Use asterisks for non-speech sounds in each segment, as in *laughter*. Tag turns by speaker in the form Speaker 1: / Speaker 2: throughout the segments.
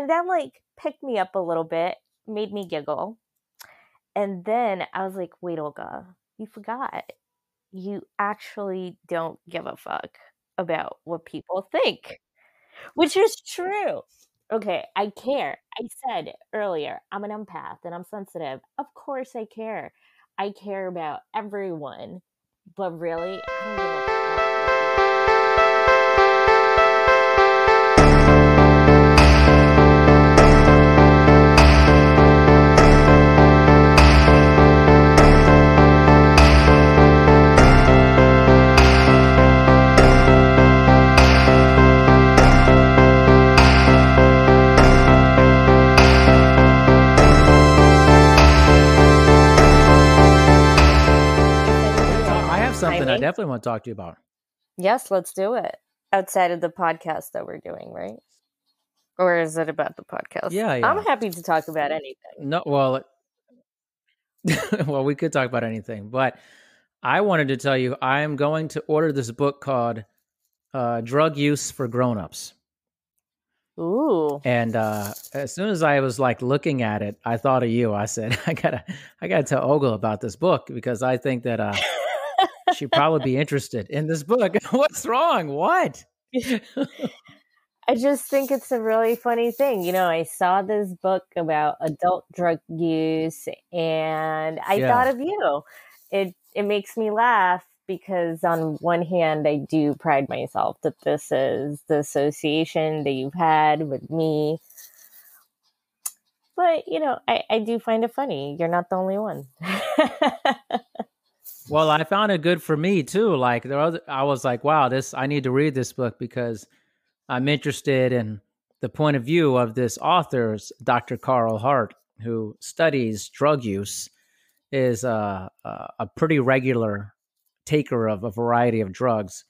Speaker 1: and that like picked me up a little bit, made me giggle. And then I was like, wait, Olga, you forgot. You actually don't give a fuck about what people think, which is true. Okay, I care. I said earlier, I'm an empath and I'm sensitive. Of course I care. I care about everyone. But really,
Speaker 2: definitely want to talk to you about.
Speaker 1: Yes, let's do it. Outside of the podcast that we're doing, right? Or is it about the podcast?
Speaker 2: Yeah, yeah.
Speaker 1: I'm happy to talk about anything.
Speaker 2: No, well, *laughs* well, we could talk about anything, but I wanted to tell you I am going to order this book called uh, "Drug Use for Grown-ups."
Speaker 1: Ooh.
Speaker 2: And uh, as soon as I was like looking at it, I thought of you. I said, *laughs* I gotta, I gotta tell Olga about this book because I think that uh, she'd probably be interested in this book. *laughs* What's wrong? What?
Speaker 1: I just think it's a really funny thing. You know, I saw this book about adult drug use and I
Speaker 2: Yeah.
Speaker 1: thought of you. It it makes me laugh because on one hand I do pride myself that this is the association that you've had with me. But you know, I, I do find it funny. You're not the only one. *laughs*
Speaker 2: Well, I found it good for me too. Like there was, I was like, wow, this I need to read this book because I'm interested in the point of view of this author, Dr. Carl Hart, who studies drug use, is a a, pretty regular taker of a variety of drugs,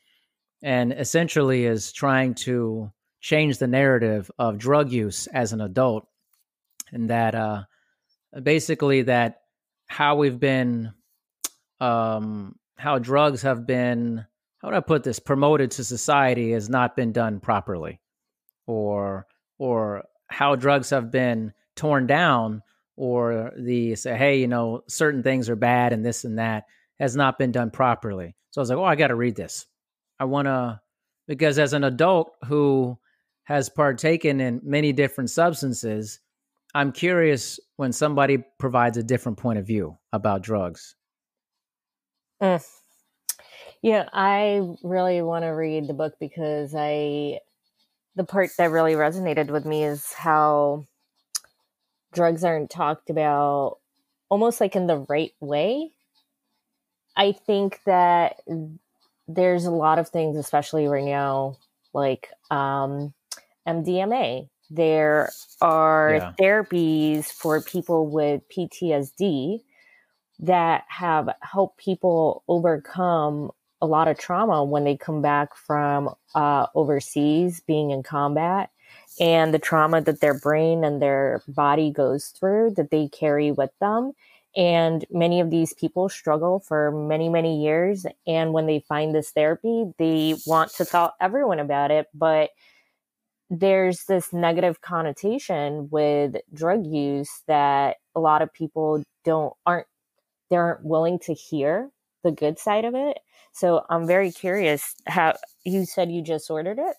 Speaker 2: and essentially is trying to change the narrative of drug use as an adult, and that uh, basically that how we've been um, how drugs have been how would I put this promoted to society has not been done properly, or or how drugs have been torn down, or the say, hey, you know, certain things are bad and this and that has not been done properly. So I was like, oh, I got to read this. I want to because as an adult who has partaken in many different substances, I'm curious when somebody provides a different point of view about drugs.
Speaker 1: Mm. Yeah, I really want to read the book because I the part that really resonated with me is how drugs aren't talked about almost like in the right way. I think that there's a lot of things, especially right now, like um, MDMA. There are
Speaker 2: Yeah.
Speaker 1: therapies for people with PTSD that have helped people overcome a lot of trauma when they come back from uh, overseas being in combat and the trauma that their brain and their body goes through that they carry with them. And many of these people struggle for many many years. And when they find this therapy they want to tell everyone about it. But there's this negative connotation with drug use that a lot of people don't aren't they aren't willing to hear the good side of it. So I'm very curious how you said you just ordered it.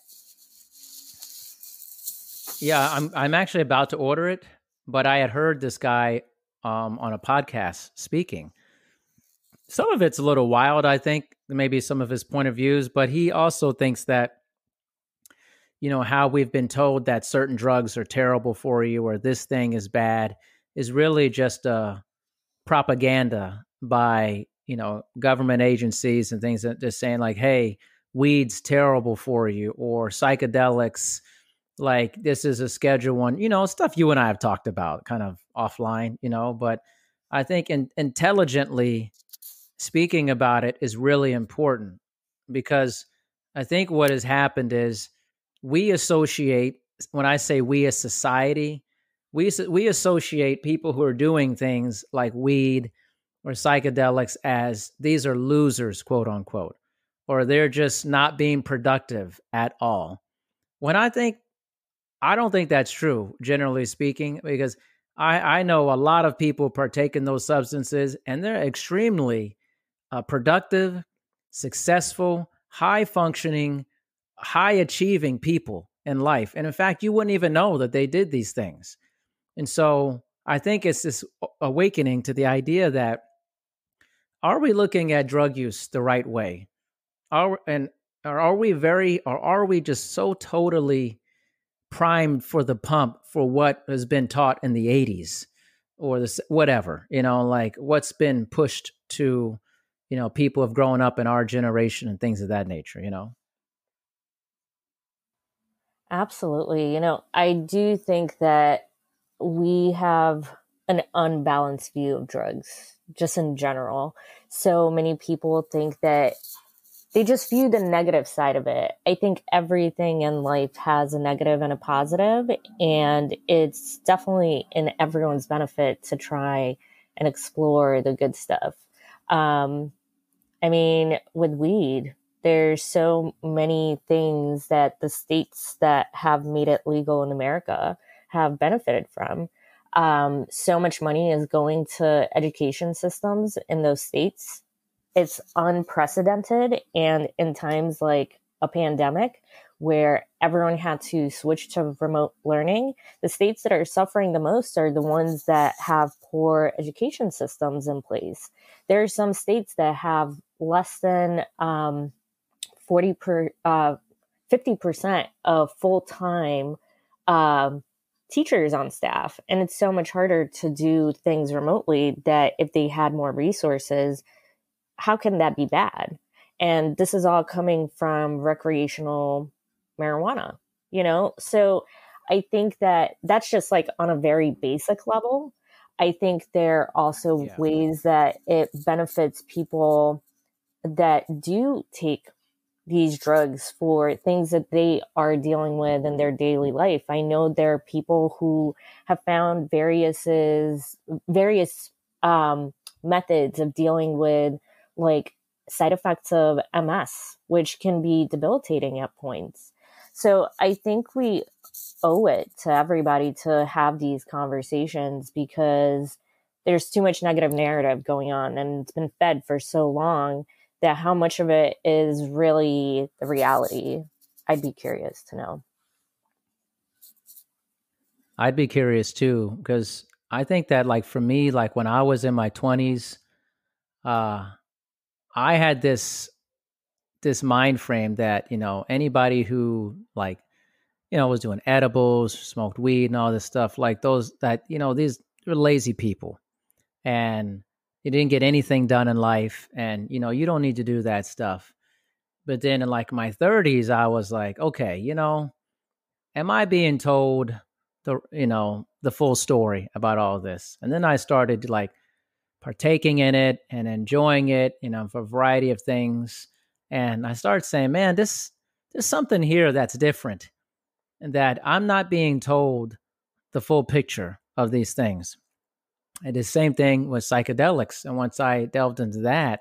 Speaker 2: Yeah, I'm I'm actually about to order it, but I had heard this guy um, on a podcast speaking. Some of it's a little wild, I think, maybe some of his point of views, but he also thinks that you know how we've been told that certain drugs are terrible for you or this thing is bad is really just a propaganda by you know government agencies and things that just saying like hey weed's terrible for you or psychedelics like this is a schedule one you know stuff you and i have talked about kind of offline you know but i think in, intelligently speaking about it is really important because i think what has happened is we associate when i say we as society we we associate people who are doing things like weed or psychedelics as these are losers quote unquote or they're just not being productive at all when i think I don't think that's true, generally speaking, because I, I know a lot of people partake in those substances and they're extremely uh, productive, successful, high functioning, high achieving people in life. And in fact, you wouldn't even know that they did these things. And so I think it's this awakening to the idea that are we looking at drug use the right way? Are and or are we very or are we just so totally primed for the pump for what has been taught in the 80s or this whatever, you know, like what's been pushed to, you know, people have grown up in our generation and things of that nature, you know?
Speaker 1: Absolutely. You know, I do think that we have an unbalanced view of drugs just in general. So many people think that they just view the negative side of it. I think everything in life has a negative and a positive, and it's definitely in everyone's benefit to try and explore the good stuff. Um, I mean, with weed, there's so many things that the states that have made it legal in America have benefited from. Um, so much money is going to education systems in those states it's unprecedented. And in times like a pandemic, where everyone had to switch to remote learning, the states that are suffering the most are the ones that have poor education systems in place. There are some states that have less than um, 40 per, uh, 50% of full time um, teachers on staff. And it's so much harder to do things remotely that if they had more resources, how can that be bad? And this is all coming from recreational marijuana, you know? So I think that that's just like on a very basic level. I think there are also yeah. ways that it benefits people that do take these drugs for things that they are dealing with in their daily life. I know there are people who have found various various um, methods of dealing with like side effects of MS, which can be debilitating at points. So I think we owe it to everybody to have these conversations because there's too much negative narrative going on and it's been fed for so long that how much of it is really the reality i'd be curious to know.
Speaker 2: I'd be curious too because i think that like for me like when i was in my 20s uh I had this this mind frame that you know anybody who like you know was doing edibles, smoked weed, and all this stuff like those that you know these were lazy people, and you didn't get anything done in life, and you know you don't need to do that stuff. But then in like my 30s, I was like, okay, you know, am I being told the you know the full story about all this? And then I started like partaking in it and enjoying it, you know, for a variety of things. And I started saying, man, this there's something here that's different, and that I'm not being told the full picture of these things. And the same thing with psychedelics. And once I delved into that,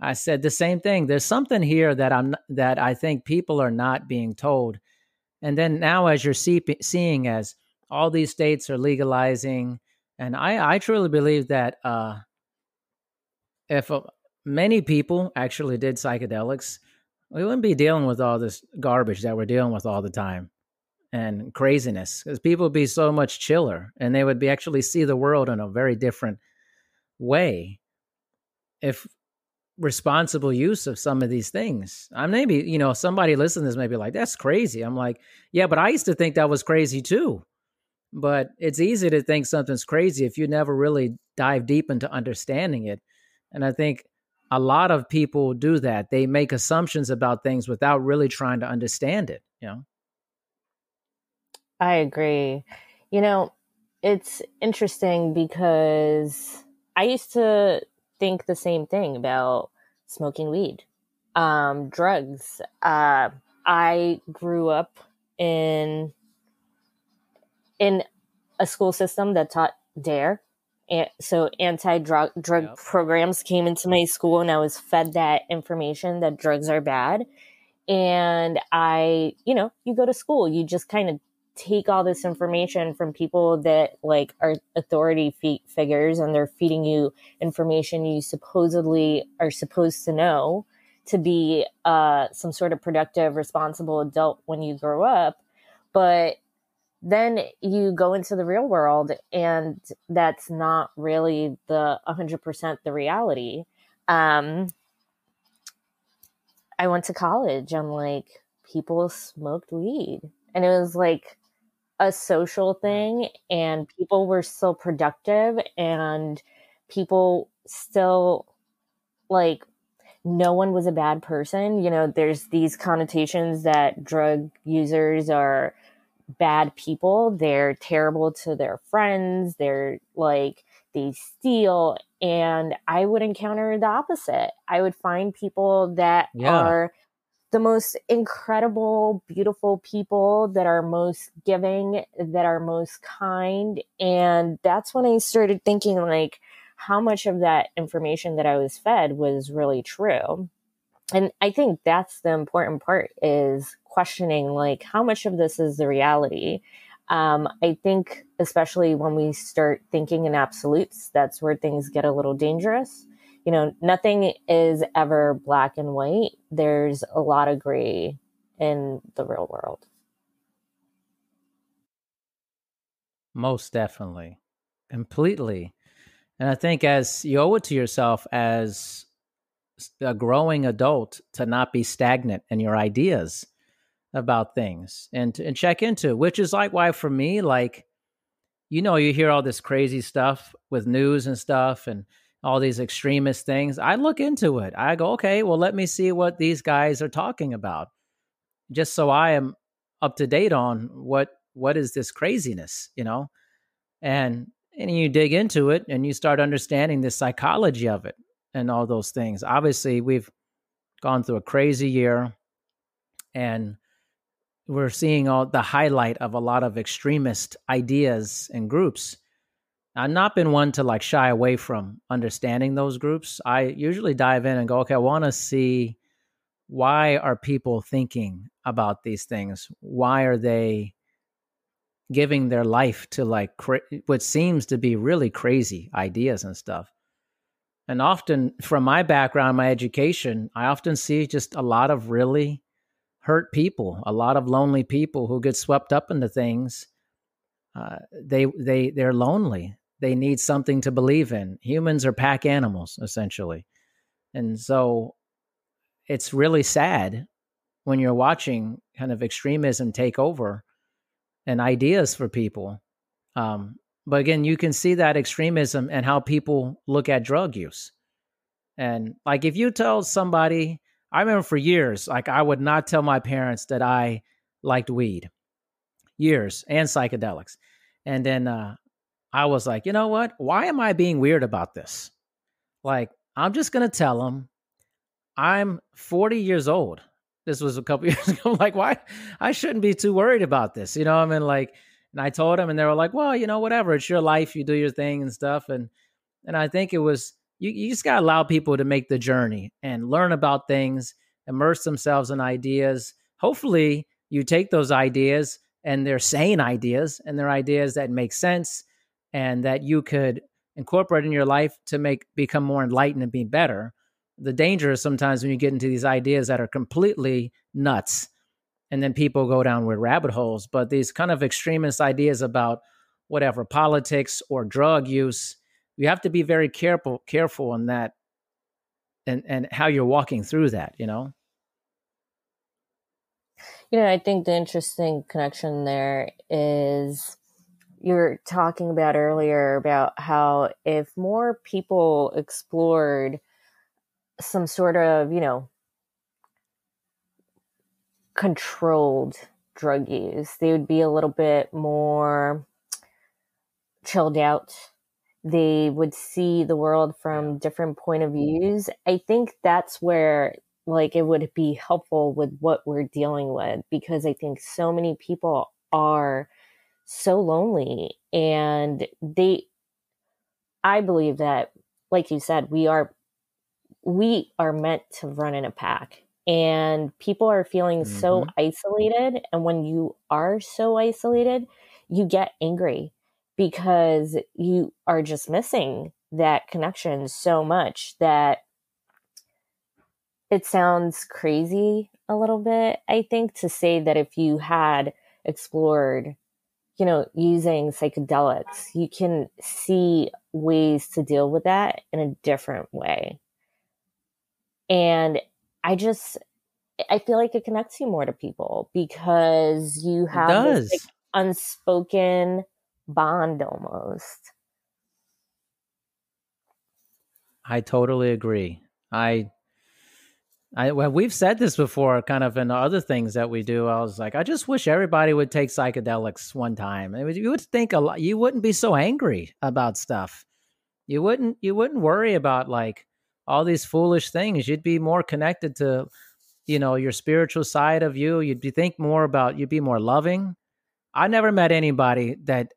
Speaker 2: I said the same thing. There's something here that I'm that I think people are not being told. And then now, as you're see, seeing as all these states are legalizing and I, I truly believe that uh, if uh, many people actually did psychedelics, we wouldn't be dealing with all this garbage that we're dealing with all the time and craziness because people would be so much chiller and they would be actually see the world in a very different way if responsible use of some of these things. I'm maybe, you know, somebody listening to this may be like, that's crazy. I'm like, yeah, but I used to think that was crazy too. But it's easy to think something's crazy if you never really dive deep into understanding it. And I think a lot of people do that. They make assumptions about things without really trying to understand it, you know.
Speaker 1: I agree. You know, it's interesting because I used to think the same thing about smoking weed, um, drugs. Uh, I grew up in in a school system that taught DARE and so anti-drug drug yep. programs came into my school and i was fed that information that drugs are bad and i you know you go to school you just kind of take all this information from people that like are authority figures and they're feeding you information you supposedly are supposed to know to be uh, some sort of productive responsible adult when you grow up. But then you go into the real world and that's not really the 100% the reality. Um, i went to college and like people smoked weed and it was like a social thing and people were still productive and people still like no one was a bad person you know there's these connotations that drug users are bad people they're terrible to their friends they're like they steal and i would encounter the opposite i would find people that yeah. are the most incredible, beautiful people that are most giving, that are most kind. And that's when I started thinking, like, how much of that information that I was fed was really true. And I think that's the important part is questioning, like, how much of this is the reality? Um, I think, especially when we start thinking in absolutes, that's where things get a little dangerous you know, nothing is ever black and white. There's a lot of gray in the real world.
Speaker 2: Most definitely. Completely. And I think as you owe it to yourself as a growing adult to not be stagnant in your ideas about things and and check into which is like why for me like you know you hear all this crazy stuff with news and stuff and all these extremist things, I look into it. I go, okay, well, let me see what these guys are talking about, just so I am up to date on what what is this craziness, you know, and and you dig into it and you start understanding the psychology of it and all those things. Obviously, we've gone through a crazy year, and we're seeing all the highlight of a lot of extremist ideas and groups I've not been one to like shy away from understanding those groups. I usually dive in and go, okay, I want to see why are people thinking about these things? Why are they giving their life to like cra- what seems to be really crazy ideas and stuff? And often, from my background, my education, I often see just a lot of really hurt people, a lot of lonely people who get swept up into things. Uh, they they they're lonely they need something to believe in. Humans are pack animals, essentially. And so it's really sad when you're watching kind of extremism take over and ideas for people. Um, but again, you can see that extremism and how people look at drug use. And like if you tell somebody, I remember for years, like I would not tell my parents that I liked weed, years and psychedelics. And then uh, I was like, you know what? Why am I being weird about this? Like, I'm just going to tell them I'm 40 years old. This was a couple *laughs* years ago. I'm like, why? I shouldn't be too worried about this. You know, I mean, like, and I told them, and they were like, well, you know, whatever. It's your life. You do your thing and stuff. And, and I think it was, you, you just got to allow people to make the journey and learn about things, immerse themselves in ideas. Hopefully, you take those ideas and they're sane ideas and they're ideas that make sense and that you could incorporate in your life to make become more enlightened and be better. The danger is sometimes when you get into these ideas that are completely nuts and then people go down with rabbit holes. But these kind of extremist ideas about whatever politics or drug use, you have to be very careful careful in that and and how you're walking through that, you know.
Speaker 1: You know, I think the interesting connection there is you were talking about earlier about how if more people explored some sort of, you know, controlled drug use, they would be a little bit more chilled out. They would see the world from different point of views. I think that's where like it would be helpful with what we're dealing with because I think so many people are so lonely and they i believe that like you said we are we are meant to run in a pack and people are feeling mm-hmm. so isolated and when you are so isolated you get angry because you are just missing that connection so much that it sounds crazy a little bit i think to say that if you had explored you know using psychedelics you can see ways to deal with that in a different way and I just I feel like it connects you more to people because you have this like, unspoken bond almost.
Speaker 2: I totally agree. I I well, we've said this before, kind of in other things that we do. I was like, I just wish everybody would take psychedelics one time. you would think a lot. You wouldn't be so angry about stuff. You wouldn't. You wouldn't worry about like all these foolish things. You'd be more connected to, you know, your spiritual side of you. You'd be think more about. You'd be more loving. I never met anybody that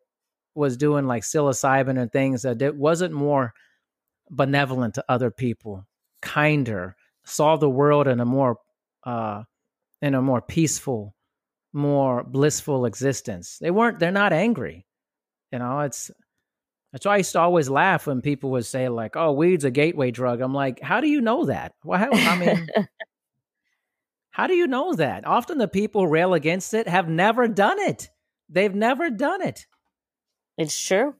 Speaker 2: was doing like psilocybin and things that wasn't more benevolent to other people, kinder, saw the world in a more uh in a more peaceful, more blissful existence. They weren't they're not angry. You know, it's that's why I used to always laugh when people would say like, "Oh, weed's a gateway drug." I'm like, "How do you know that?" Well, how, I mean, *laughs* how do you know that? Often the people rail against it have never done it. They've never done it.
Speaker 1: It's true.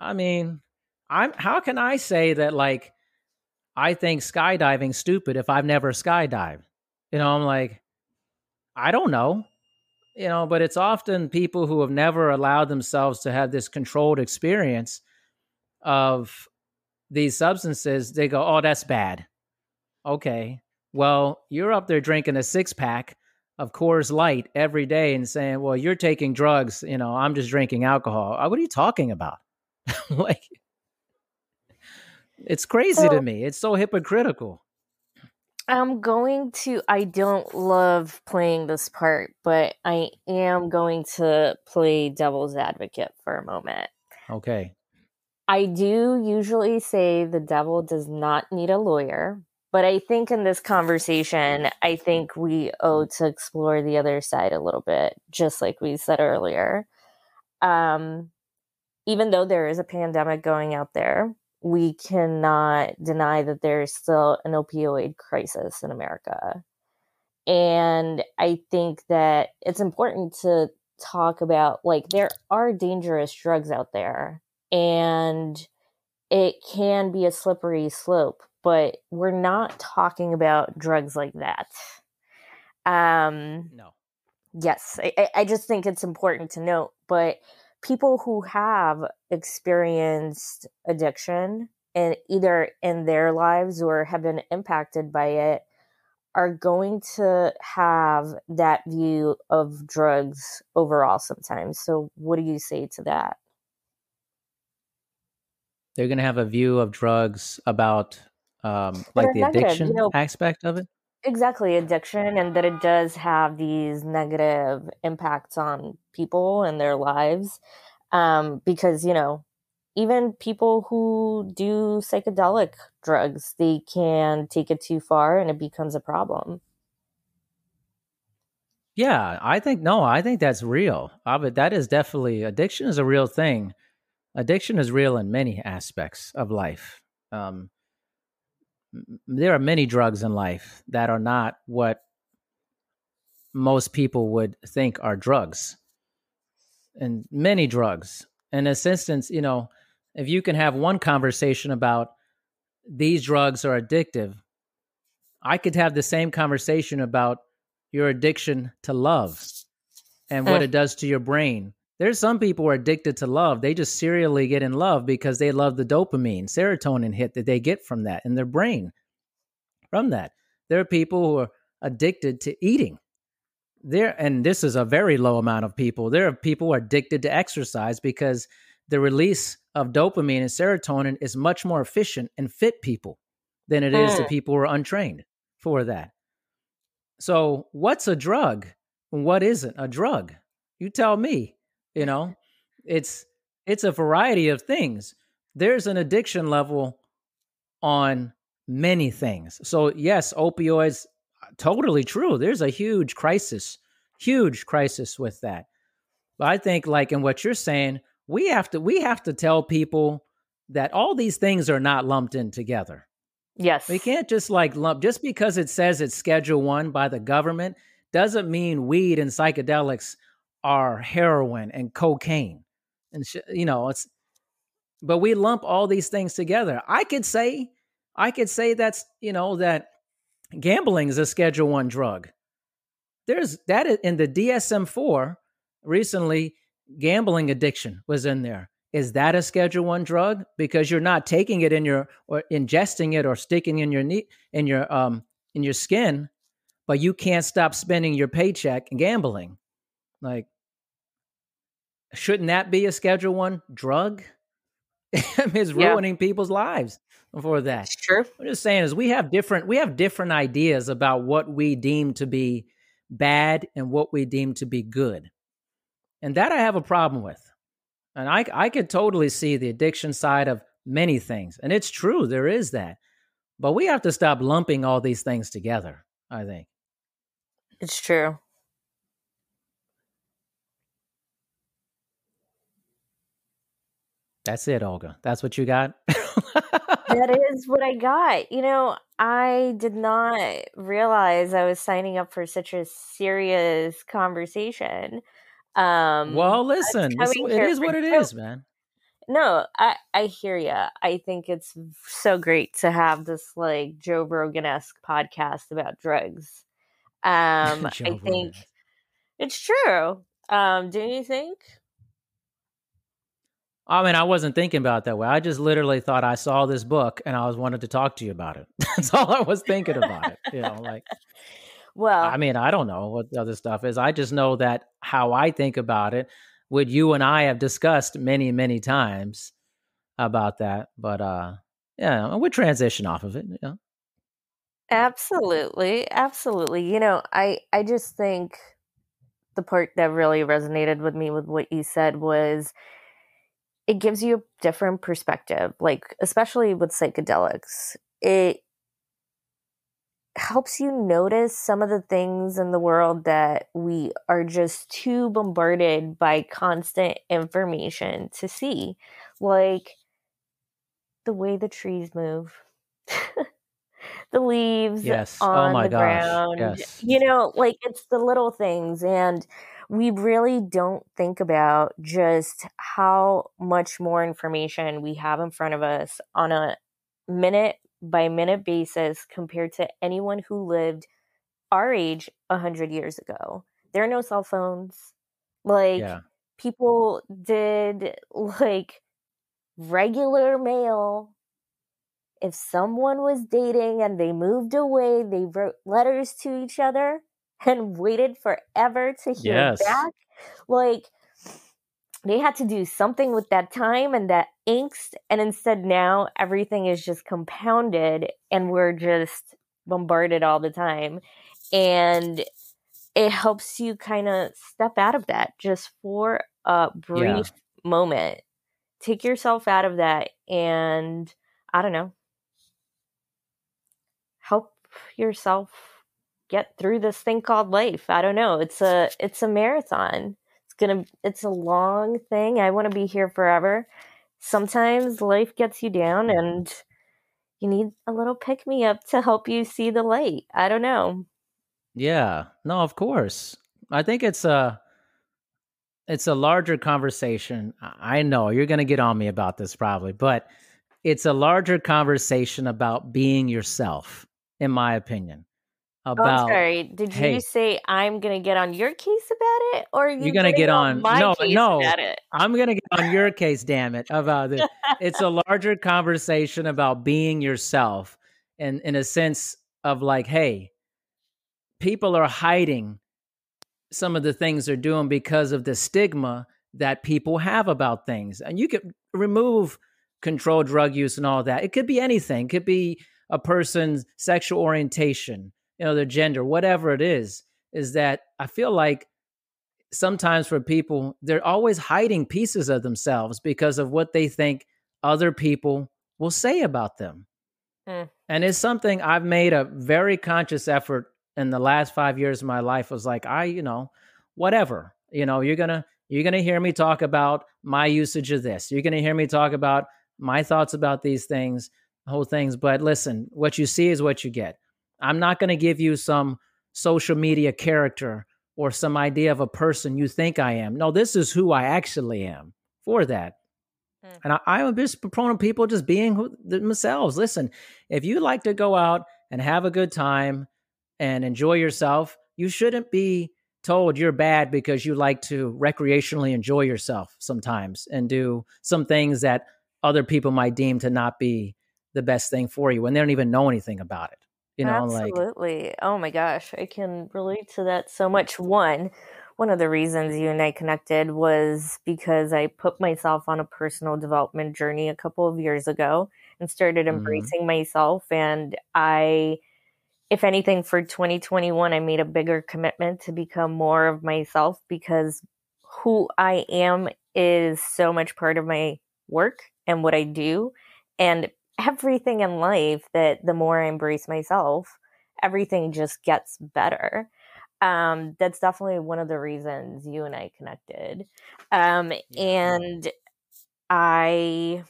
Speaker 2: I mean, I'm. How can I say that like I think skydiving stupid if I've never skydived? You know, I'm like, I don't know. You know, but it's often people who have never allowed themselves to have this controlled experience of these substances, they go, oh, that's bad. Okay. Well, you're up there drinking a six pack of Coors Light every day and saying, well, you're taking drugs. You know, I'm just drinking alcohol. Uh, what are you talking about? *laughs* like, it's crazy to me. It's so hypocritical.
Speaker 1: I'm going to, I don't love playing this part, but I am going to play devil's advocate for a moment.
Speaker 2: Okay.
Speaker 1: I do usually say the devil does not need a lawyer, but I think in this conversation, I think we owe to explore the other side a little bit, just like we said earlier. Um, even though there is a pandemic going out there, we cannot deny that there is still an opioid crisis in America. And I think that it's important to talk about like there are dangerous drugs out there and it can be a slippery slope, but we're not talking about drugs like that. Um,
Speaker 2: no.
Speaker 1: Yes, I, I just think it's important to note. But people who have experienced addiction and either in their lives or have been impacted by it are going to have that view of drugs overall sometimes. So, what do you say to that?
Speaker 2: they're going to have a view of drugs about um, like the negative, addiction you know, aspect of it
Speaker 1: exactly addiction and that it does have these negative impacts on people and their lives um, because you know even people who do psychedelic drugs they can take it too far and it becomes a problem.
Speaker 2: Yeah i think no i think that's real. I, but that is definitely addiction is a real thing. Addiction is real in many aspects of life. Um, there are many drugs in life that are not what most people would think are drugs, and many drugs. In this instance, you know, if you can have one conversation about these drugs are addictive, I could have the same conversation about your addiction to love and what uh. it does to your brain there's some people who are addicted to love. They just serially get in love because they love the dopamine, serotonin hit that they get from that in their brain. From that, there are people who are addicted to eating. There, and this is a very low amount of people. There are people who are addicted to exercise because the release of dopamine and serotonin is much more efficient in fit people than it is mm. to people who are untrained for that. So, what's a drug? What isn't a drug? You tell me. You know, it's it's a variety of things. There's an addiction level on many things. So yes, opioids uh, totally true. There's a huge crisis, huge crisis with that. But I think, like in what you're saying, we have to we have to tell people that all these things are not lumped in together.
Speaker 1: Yes.
Speaker 2: We can't just like lump just because it says it's schedule 1 by the government doesn't mean weed and psychedelics are heroin and cocaine. And sh- you know, it's but we lump all these things together. I could say I could say that's, you know, that gambling is a schedule 1 drug. There's that in the DSM-4 recently gambling addiction was in there is that a schedule 1 drug because you're not taking it in your or ingesting it or sticking in your knee in your um in your skin but you can't stop spending your paycheck gambling like shouldn't that be a schedule 1 drug *laughs* it's ruining yeah. people's lives for that.
Speaker 1: It's true.
Speaker 2: I'm just saying is we have different we have different ideas about what we deem to be bad and what we deem to be good. And that I have a problem with. And I, I could totally see the addiction side of many things. And it's true, there is that. But we have to stop lumping all these things together, I think.
Speaker 1: It's true.
Speaker 2: That's it, Olga. That's what you got?
Speaker 1: that *laughs* is what I got. You know, I did not realize I was signing up for such a serious conversation.
Speaker 2: Um, well, listen, it is what it is, man.
Speaker 1: No, I I hear you. I think it's so great to have this like Joe Rogan esque podcast about drugs. *laughs* Um, I think it's true. Um, do you think?
Speaker 2: I mean, I wasn't thinking about that way. I just literally thought I saw this book and I was wanted to talk to you about it. *laughs* That's all I was thinking about it. You know, like *laughs*
Speaker 1: well,
Speaker 2: I mean, I don't know what the other stuff is. I just know that how I think about it, what you and I have discussed many, many times about that. But uh yeah, we transition off of it. Yeah.
Speaker 1: Absolutely. Absolutely. You know, I I just think the part that really resonated with me with what you said was it gives you a different perspective like especially with psychedelics it helps you notice some of the things in the world that we are just too bombarded by constant information to see like the way the trees move *laughs* the leaves
Speaker 2: yes.
Speaker 1: Oh on
Speaker 2: oh my
Speaker 1: the
Speaker 2: gosh.
Speaker 1: ground
Speaker 2: yes.
Speaker 1: you know like it's the little things and we really don't think about just how much more information we have in front of us on a minute by minute basis compared to anyone who lived our age 100 years ago. There are no cell phones. Like, yeah. people did like regular mail. If someone was dating and they moved away, they wrote letters to each other and waited forever to hear yes. back. Like they had to do something with that time and that angst. And instead, now everything is just compounded and we're just bombarded all the time. And it helps you kind of step out of that just for a brief yeah. moment. Take yourself out of that and I don't know, help yourself get through this thing called life. I don't know. It's a it's a marathon. It's gonna it's a long thing. I want to be here forever. Sometimes life gets you down and you need a little pick me up to help you see the light. I don't know.
Speaker 2: Yeah. No, of course. I think it's a it's a larger conversation. I know you're going to get on me about this probably, but it's a larger conversation about being yourself in my opinion Oh, about. Oh,
Speaker 1: sorry. Did hey, you say I'm going to get on your case about it, or are you
Speaker 2: are going to get on, my no, case no, about it? I'm going to get on your case. Damn it! About uh, it. it's a larger conversation about being yourself, and in a sense of like, hey, people are hiding some of the things they're doing because of the stigma that people have about things, and you could remove controlled drug use and all that. It could be anything. It could be a person's sexual orientation you know, their gender, whatever it is, is that I feel like sometimes for people, they're always hiding pieces of themselves because of what they think other people will say about them. Mm. And it's something I've made a very conscious effort in the last five years of my life was like, I, you know, whatever. You know, you're gonna you're gonna hear me talk about my usage of this. You're gonna hear me talk about my thoughts about these things, whole things. But listen, what you see is what you get. I'm not gonna give you some social media character or some idea of a person you think I am. No, this is who I actually am for that. Mm. And I, I'm a big proponent of people just being who, themselves. Listen, if you like to go out and have a good time and enjoy yourself, you shouldn't be told you're bad because you like to recreationally enjoy yourself sometimes and do some things that other people might deem to not be the best thing for you when they don't even know anything about it. You know,
Speaker 1: absolutely. Like, oh my gosh, I can relate to that so much. One, one of the reasons you and I connected was because I put myself on a personal development journey a couple of years ago and started mm-hmm. embracing mm-hmm. myself. And I, if anything, for 2021, I made a bigger commitment to become more of myself because who I am is so much part of my work and what I do. And everything in life that the more I embrace myself, everything just gets better. Um, that's definitely one of the reasons you and I connected. Um, and I,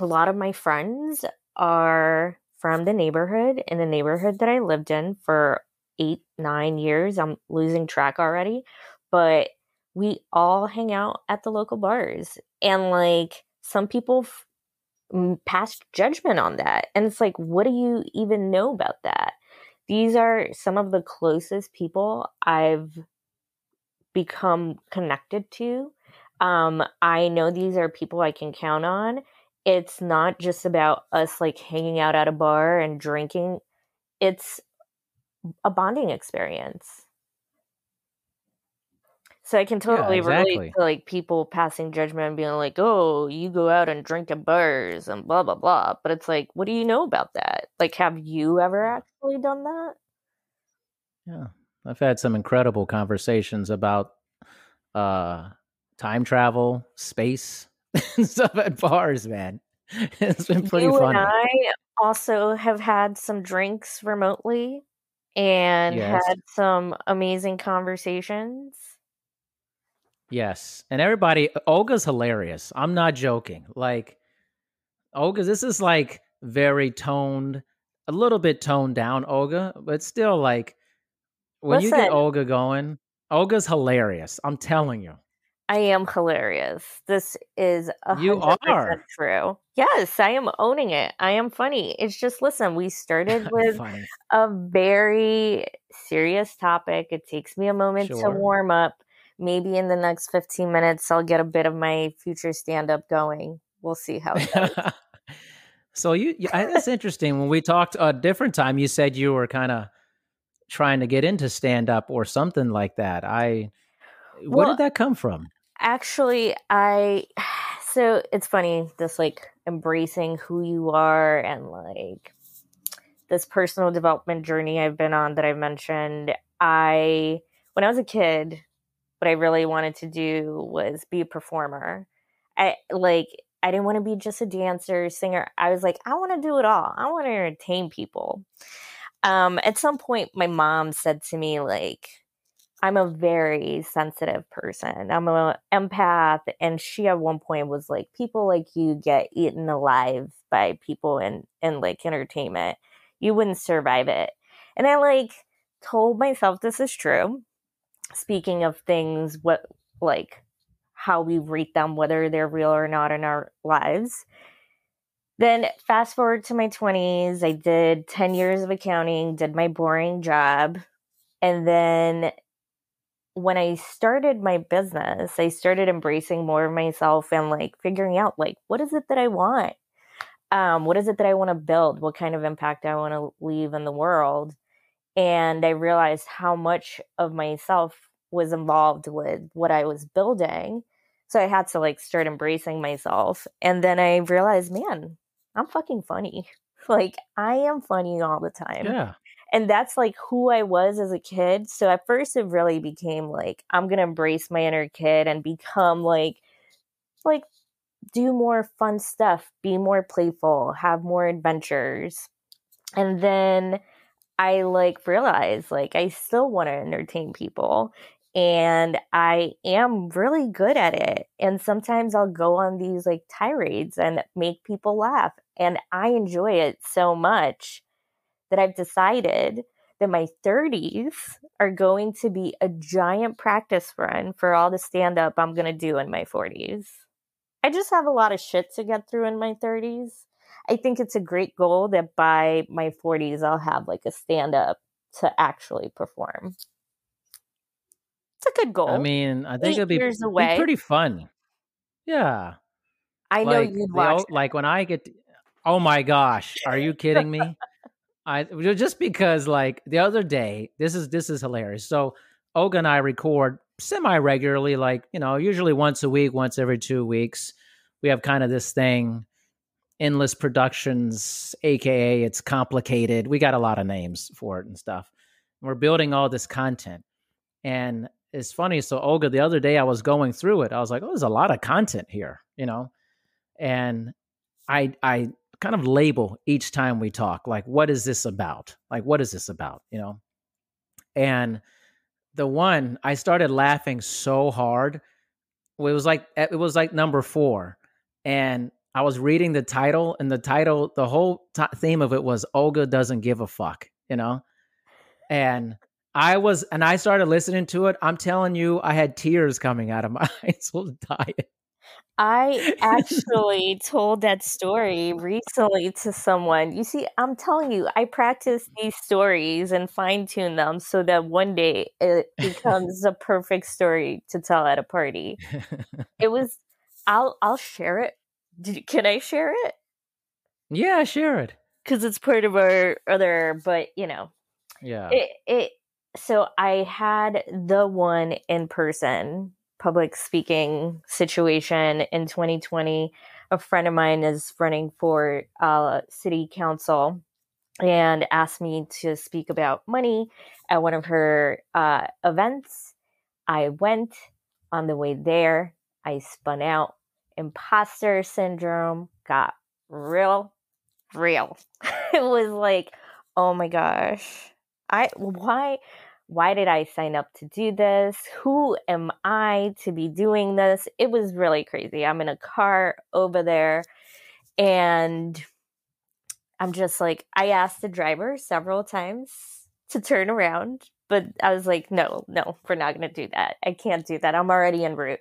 Speaker 1: a lot of my friends are from the neighborhood in the neighborhood that I lived in for eight, nine years. I'm losing track already, but we all hang out at the local bars. And like some people pass judgment on that. And it's like, what do you even know about that? These are some of the closest people I've become connected to. Um, I know these are people I can count on. It's not just about us like hanging out at a bar and drinking, it's a bonding experience. So I can totally yeah, exactly. relate to like people passing judgment and being like, "Oh, you go out and drink at bars and blah blah blah." But it's like, what do you know about that? Like, have you ever actually done that?
Speaker 2: Yeah, I've had some incredible conversations about uh time travel, space, *laughs* and stuff at bars. Man, it's been pretty
Speaker 1: you
Speaker 2: funny.
Speaker 1: And I also have had some drinks remotely and yes. had some amazing conversations
Speaker 2: Yes. And everybody, Olga's hilarious. I'm not joking. Like, Olga, this is like very toned, a little bit toned down, Olga, but still like when Listen, you get Olga going, Olga's hilarious. I'm telling you.
Speaker 1: I am hilarious. This is a you are true. Yes, I am owning it. I am funny. It's just listen. We started *laughs* with a very serious topic. It takes me a moment sure. to warm up maybe in the next 15 minutes I'll get a bit of my future stand up going. We'll see how it goes. *laughs*
Speaker 2: so you, you that's *laughs* interesting. When we talked a different time, you said you were kind of trying to get into stand up or something like that. I where well, did that come from?
Speaker 1: Actually, I *sighs* so it's funny this like embracing who you are and like this personal development journey I've been on that I mentioned. I when I was a kid, what I really wanted to do was be a performer. I like I didn't want to be just a dancer, singer. I was like, I want to do it all. I want to entertain people. Um, at some point, my mom said to me, like, I'm a very sensitive person. I'm an empath. And she at one point was like, people like you get eaten alive by people in, in like entertainment. You wouldn't survive it. And I like told myself this is true speaking of things, what like how we rate them, whether they're real or not in our lives. Then fast forward to my 20s, I did 10 years of accounting, did my boring job. And then when I started my business, I started embracing more of myself and like figuring out like what is it that I want? Um, what is it that I want to build? What kind of impact I want to leave in the world? And I realized how much of myself was involved with what I was building. So I had to like start embracing myself. And then I realized, man, I'm fucking funny. *laughs* Like I am funny all the time.
Speaker 2: Yeah.
Speaker 1: And that's like who I was as a kid. So at first it really became like I'm going to embrace my inner kid and become like like do more fun stuff, be more playful, have more adventures. And then I like realize like I still want to entertain people and I am really good at it. And sometimes I'll go on these like tirades and make people laugh. And I enjoy it so much that I've decided that my 30s are going to be a giant practice run for all the stand up I'm going to do in my 40s. I just have a lot of shit to get through in my 30s. I think it's a great goal that by my 40s, I'll have like a stand up to actually perform. It's a good goal.
Speaker 2: I mean, I think it it'll be, be, pretty fun. Yeah.
Speaker 1: I know like, you'd watch.
Speaker 2: like when I get, to, oh my gosh, are you kidding me? *laughs* I just because like the other day, this is this is hilarious. So Olga and I record semi regularly, like you know, usually once a week, once every two weeks. We have kind of this thing, Endless Productions, aka it's complicated. We got a lot of names for it and stuff. We're building all this content, and it's funny. So Olga, the other day I was going through it. I was like, oh, there's a lot of content here, you know, and I I kind of label each time we talk like what is this about like what is this about you know and the one i started laughing so hard it was like it was like number four and i was reading the title and the title the whole t- theme of it was olga doesn't give a fuck you know and i was and i started listening to it i'm telling you i had tears coming out of *laughs* my eyes was dying
Speaker 1: I *laughs* actually told that story recently to someone. You see, I'm telling you, I practice these stories and fine tune them so that one day it *laughs* becomes a perfect story to tell at a party. It was I'll I'll share it. Did, can I share it?
Speaker 2: Yeah, share it.
Speaker 1: Cuz it's part of our other but, you know.
Speaker 2: Yeah.
Speaker 1: It it so I had the one in person public speaking situation in 2020. A friend of mine is running for uh, city council and asked me to speak about money at one of her uh, events. I went on the way there. I spun out. Imposter syndrome got real, real. *laughs* it was like, oh my gosh, I why why did I sign up to do this? Who am I to be doing this? It was really crazy. I'm in a car over there and I'm just like, I asked the driver several times to turn around, but I was like, no, no, we're not going to do that. I can't do that. I'm already en route.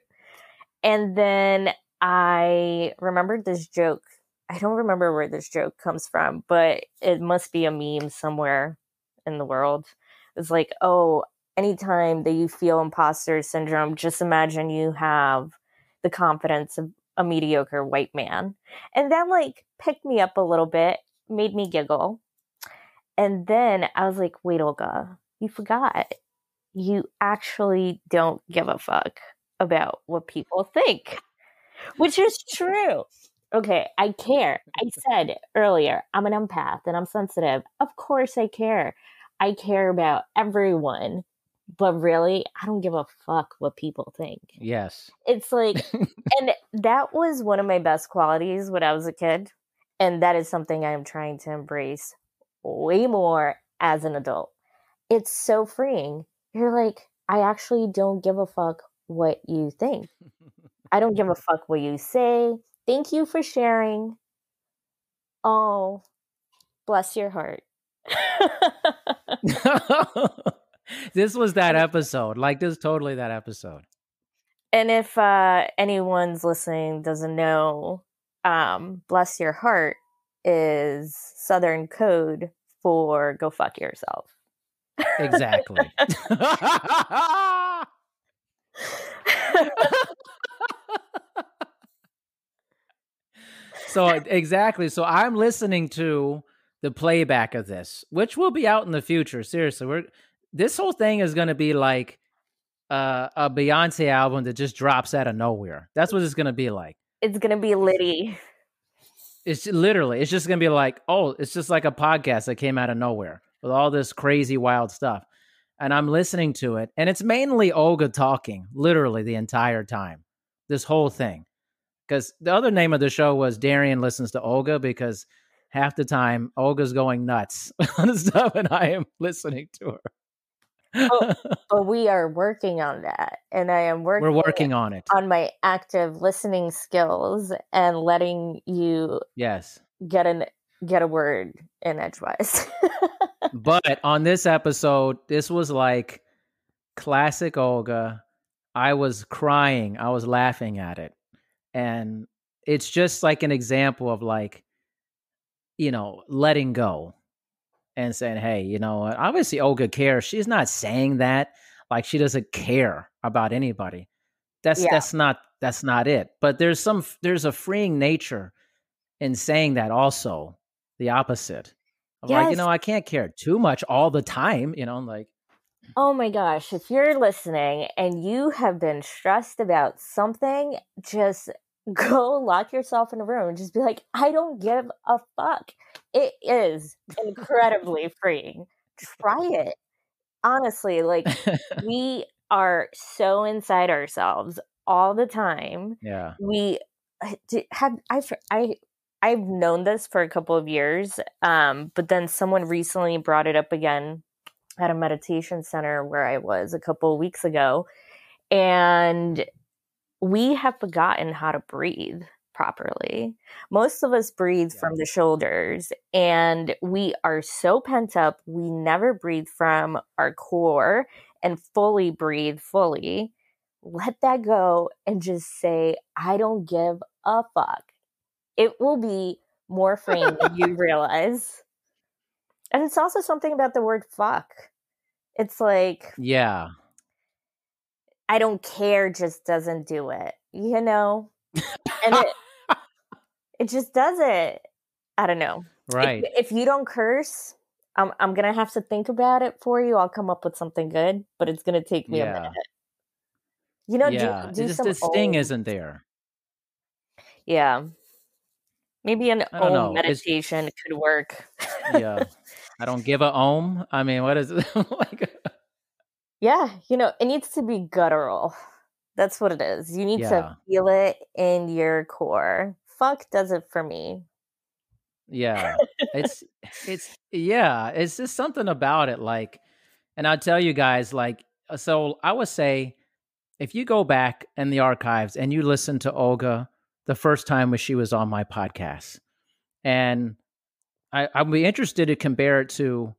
Speaker 1: And then I remembered this joke. I don't remember where this joke comes from, but it must be a meme somewhere in the world it's like, oh, anytime that you feel imposter syndrome, just imagine you have the confidence of a mediocre white man. And that like picked me up a little bit, made me giggle. And then I was like, wait, Olga, you forgot. You actually don't give a fuck about what people think, which is true. Okay, I care. I *laughs* said earlier, I'm an empath and I'm sensitive. Of course, I care. I care about everyone, but really, I don't give a fuck what people think.
Speaker 2: Yes.
Speaker 1: It's like, *laughs* and that was one of my best qualities when I was a kid. And that is something I am trying to embrace way more as an adult. It's so freeing. You're like, I actually don't give a fuck what you think. *laughs* I don't give a fuck what you say. Thank you for sharing. Oh, bless your heart. *laughs* *laughs*
Speaker 2: this was that episode. Like this totally that episode.
Speaker 1: And if uh anyone's listening doesn't know, um, bless your heart is southern code for go fuck yourself.
Speaker 2: Exactly. *laughs* so exactly. So I'm listening to the playback of this, which will be out in the future. Seriously, we're this whole thing is going to be like uh, a Beyonce album that just drops out of nowhere. That's what it's going to be like.
Speaker 1: It's going to be litty.
Speaker 2: It's literally, it's just going to be like, oh, it's just like a podcast that came out of nowhere with all this crazy, wild stuff. And I'm listening to it, and it's mainly Olga talking, literally the entire time, this whole thing. Because the other name of the show was Darian Listens to Olga because half the time Olga's going nuts *laughs* on stuff and I am listening to her.
Speaker 1: oh, *laughs* but we are working on that and i am working
Speaker 2: we're working on it.
Speaker 1: on my active listening skills and letting you
Speaker 2: yes.
Speaker 1: get an get a word in edgewise. *laughs*
Speaker 2: But on this episode this was like classic olga. I was crying. I was laughing at it and it's just like an example of like you know letting go and saying, "Hey, you know, obviously Olga cares." She's not saying that like she doesn't care about anybody. That's yeah. that's not that's not it. But there's some there's a freeing nature in saying that also the opposite. Yes. Like, you know, I can't care too much all the time, you know, like
Speaker 1: Oh my gosh, if you're listening and you have been stressed about something, just *laughs* go lock yourself in a room and just be like, I don't give a fuck. It is incredibly *laughs* freeing. Try it. Honestly, like *laughs* we are so inside ourselves all the time.
Speaker 2: Yeah.
Speaker 1: We uh, have I've I I've known this for a couple of years. Um, but then someone recently brought it up again at a meditation center where I was a couple of weeks ago. And we have forgotten how to breathe properly. Most of us breathe yeah. from the shoulders, and we are so pent up, we never breathe from our core and fully breathe fully. Let that go and just say, I don't give a fuck. It will be more freeing than you *laughs* realize. And it's also something about the word fuck. It's like,
Speaker 2: yeah,
Speaker 1: I don't care just doesn't do it, you know? And it, *laughs* it just does it. I don't know.
Speaker 2: Right.
Speaker 1: If, if you don't curse, I'm I'm gonna have to think about it for you. I'll come up with something good, but it's gonna take me yeah. a minute. You know,
Speaker 2: yeah.
Speaker 1: do, do
Speaker 2: just the sting isn't there.
Speaker 1: Yeah. Maybe an om meditation it's, could work.
Speaker 2: yeah. I don't give a om. I mean, what is it *laughs* like?
Speaker 1: Yeah, you know, it needs to be guttural. That's what it is. You need yeah. to feel it in your core. Fuck does it for me.
Speaker 2: Yeah. *laughs* It's it's yeah, it's just something about it like and I'll tell you guys like uh, so I would say if you go back in the archives and you listen to Olga the first time when she was on my podcast and I, I'd be interested to compare it to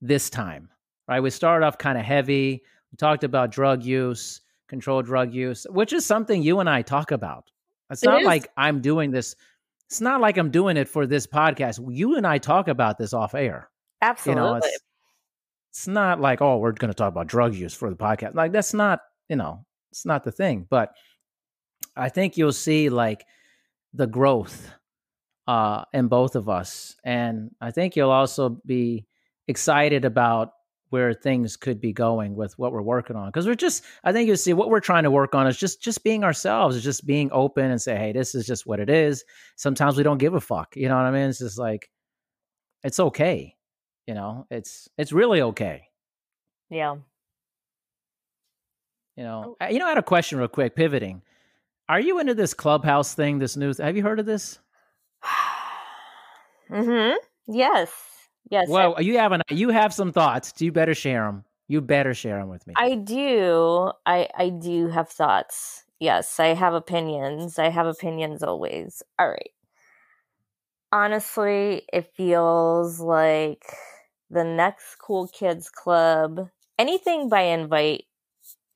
Speaker 2: this time right? We started off kind of heavy. We talked about drug use, controlled drug use, which is something you and I talk about. It's it not is. like I'm doing this. It's not like I'm doing it for this podcast. You and I talk about this off air.
Speaker 1: Absolutely. You know,
Speaker 2: it's, it's not like, oh, we're going to talk about drug use for the podcast. Like, that's not, you know, it's not the thing. But I think you'll see like the growth uh, in both of us. And I think you'll also be excited about where things could be going with what we're working on. Because we're just i think you see what we're trying to work on is just just being ourselves is just being open and say hey this is just what it is. Sometimes we don't give a fuck you know what i mean? It's just like it's okay you know? It's it's really okay.
Speaker 1: Yeah.
Speaker 2: You know? Oh. you know i had a question real quick pivoting. Are you into this clubhouse thing this news have you heard of this? *sighs*
Speaker 1: Mm-hmm. Yes Yes.
Speaker 2: Well, I, you have an you have some thoughts. You better share them. You better share them with me.
Speaker 1: I do. I I do have thoughts. Yes, I have opinions. I have opinions always. All right. Honestly, it feels like the next cool kids club, anything by invite